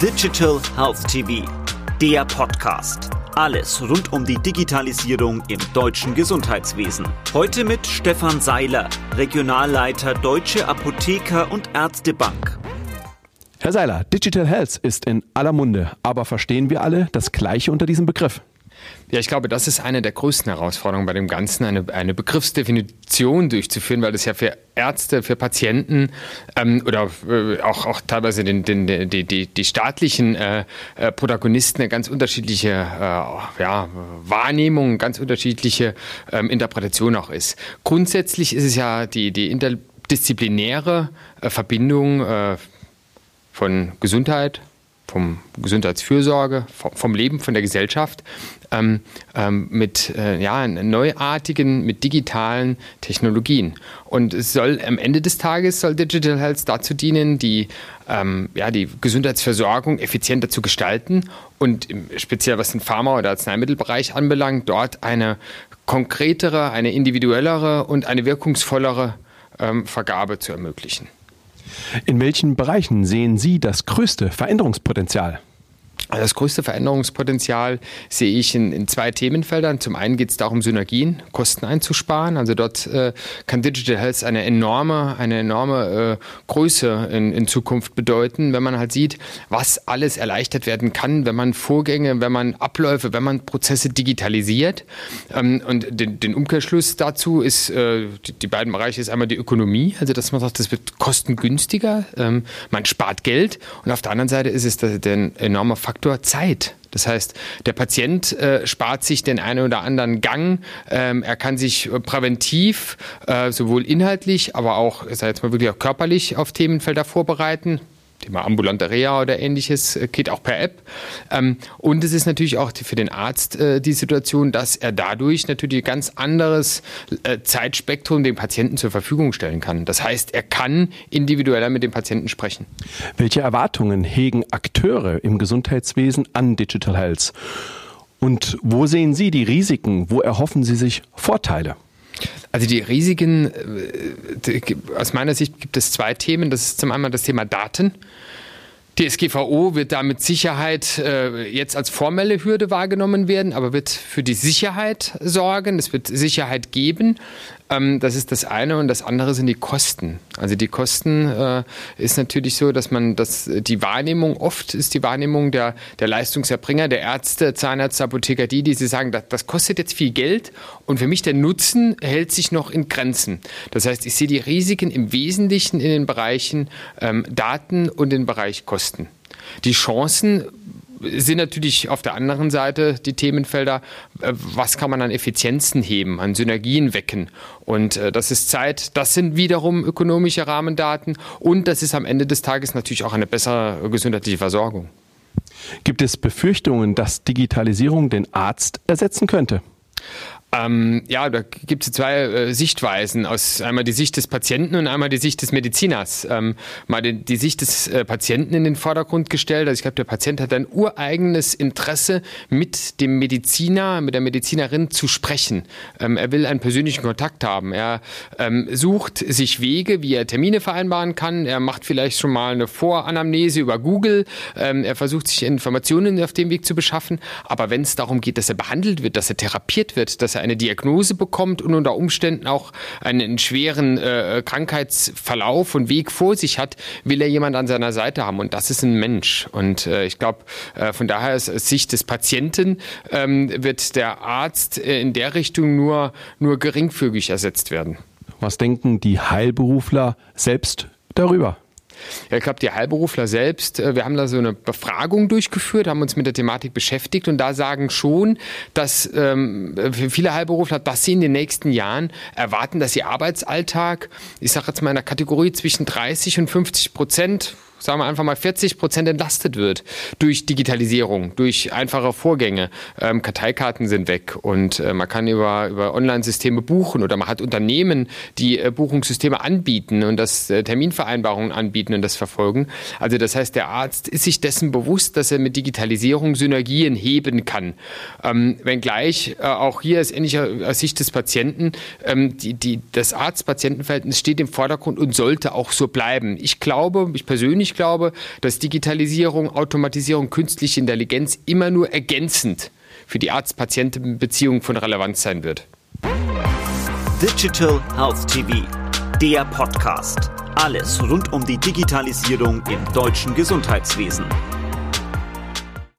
Digital Health TV, der Podcast. Alles rund um die Digitalisierung im deutschen Gesundheitswesen. Heute mit Stefan Seiler, Regionalleiter Deutsche Apotheker und Ärztebank. Herr Seiler, Digital Health ist in aller Munde, aber verstehen wir alle das Gleiche unter diesem Begriff? Ja, ich glaube, das ist eine der größten Herausforderungen bei dem Ganzen, eine, eine Begriffsdefinition durchzuführen, weil das ja für Ärzte, für Patienten ähm, oder äh, auch, auch teilweise den, den, die, die, die staatlichen äh, äh, Protagonisten eine ganz unterschiedliche äh, ja, Wahrnehmung, ganz unterschiedliche ähm, Interpretation auch ist. Grundsätzlich ist es ja die, die interdisziplinäre äh, Verbindung äh, von Gesundheit, vom Gesundheitsfürsorge, vom Leben, von der Gesellschaft, ähm, ähm, mit äh, ja, neuartigen, mit digitalen Technologien. Und es soll am Ende des Tages soll Digital Health dazu dienen, die, ähm, ja, die Gesundheitsversorgung effizienter zu gestalten und speziell was den Pharma- oder Arzneimittelbereich anbelangt, dort eine konkretere, eine individuellere und eine wirkungsvollere ähm, Vergabe zu ermöglichen. In welchen Bereichen sehen Sie das größte Veränderungspotenzial? Also das größte Veränderungspotenzial sehe ich in, in zwei Themenfeldern. Zum einen geht es darum, Synergien, Kosten einzusparen. Also dort äh, kann Digital Health eine enorme, eine enorme äh, Größe in, in Zukunft bedeuten, wenn man halt sieht, was alles erleichtert werden kann, wenn man Vorgänge, wenn man Abläufe, wenn man Prozesse digitalisiert. Ähm, und den, den, Umkehrschluss dazu ist, äh, die, die, beiden Bereiche ist einmal die Ökonomie, also dass man sagt, das wird kostengünstiger, ähm, man spart Geld. Und auf der anderen Seite ist es der, der enorme Faktor, Faktor Zeit. Das heißt, der Patient äh, spart sich den einen oder anderen Gang. Ähm, er kann sich äh, präventiv, äh, sowohl inhaltlich, aber auch, ich jetzt mal wirklich auch körperlich auf Themenfelder vorbereiten. Thema ambulante Reha oder ähnliches äh, geht auch per App. Ähm, und es ist natürlich auch für den Arzt äh, die Situation, dass er dadurch natürlich ein ganz anderes äh, Zeitspektrum dem Patienten zur Verfügung stellen kann. Das heißt, er kann individueller mit dem Patienten sprechen. Welche Erwartungen hegen Akteure im Gesundheitswesen an Digital Health? Und wo sehen Sie die Risiken? Wo erhoffen Sie sich Vorteile? Also die Risiken, äh, aus meiner Sicht gibt es zwei Themen. Das ist zum einen das Thema Daten. Die SGVO wird da mit Sicherheit äh, jetzt als formelle Hürde wahrgenommen werden, aber wird für die Sicherheit sorgen. Es wird Sicherheit geben. Ähm, das ist das eine und das andere sind die Kosten. Also die Kosten äh, ist natürlich so, dass man das, die Wahrnehmung, oft ist die Wahrnehmung der, der Leistungserbringer, der Ärzte, Zahnärzte, Apotheker, die, die sie sagen, das, das kostet jetzt viel Geld und für mich der Nutzen hält sich noch in Grenzen. Das heißt, ich sehe die Risiken im Wesentlichen in den Bereichen ähm, Daten und im Bereich Kosten. Die Chancen sind natürlich auf der anderen Seite die Themenfelder, äh, was kann man an Effizienzen heben, an Synergien wecken. Und äh, das ist Zeit, das sind wiederum ökonomische Rahmendaten und das ist am Ende des Tages natürlich auch eine bessere gesundheitliche Versorgung. Gibt es Befürchtungen, dass Digitalisierung den Arzt ersetzen könnte? Ähm, ja, da gibt es zwei äh, Sichtweisen. Aus einmal die Sicht des Patienten und einmal die Sicht des Mediziners. Ähm, mal die, die Sicht des äh, Patienten in den Vordergrund gestellt. Also ich glaube, der Patient hat ein ureigenes Interesse, mit dem Mediziner, mit der Medizinerin zu sprechen. Ähm, er will einen persönlichen Kontakt haben. Er ähm, sucht sich Wege, wie er Termine vereinbaren kann. Er macht vielleicht schon mal eine Voranamnese über Google. Ähm, er versucht sich Informationen auf dem Weg zu beschaffen. Aber wenn es darum geht, dass er behandelt wird, dass er therapiert wird, dass er eine Diagnose bekommt und unter Umständen auch einen schweren äh, Krankheitsverlauf und Weg vor sich hat, will er jemand an seiner Seite haben. Und das ist ein Mensch. Und äh, ich glaube, äh, von daher aus Sicht des Patienten ähm, wird der Arzt äh, in der Richtung nur, nur geringfügig ersetzt werden. Was denken die Heilberufler selbst darüber? Ja, ich glaube, die Heilberufler selbst, äh, wir haben da so eine Befragung durchgeführt, haben uns mit der Thematik beschäftigt und da sagen schon, dass ähm, viele Heilberufler, dass sie in den nächsten Jahren erwarten, dass ihr Arbeitsalltag, ich sage jetzt mal in der Kategorie zwischen 30 und 50 Prozent sagen wir einfach mal 40 Prozent entlastet wird durch Digitalisierung, durch einfache Vorgänge. Ähm, Karteikarten sind weg und äh, man kann über, über Online-Systeme buchen oder man hat Unternehmen, die äh, Buchungssysteme anbieten und das äh, Terminvereinbarungen anbieten und das verfolgen. Also das heißt, der Arzt ist sich dessen bewusst, dass er mit Digitalisierung Synergien heben kann. Ähm, wenngleich äh, auch hier ist ähnlich aus Sicht des Patienten, ähm, die, die, das Arzt-Patienten-Verhältnis steht im Vordergrund und sollte auch so bleiben. Ich glaube, ich persönlich persönlich glaube, dass Digitalisierung, Automatisierung, künstliche Intelligenz immer nur ergänzend für die Arzt-Patienten-Beziehung von Relevanz sein wird. Digital Health TV, der Podcast. Alles rund um die Digitalisierung im deutschen Gesundheitswesen.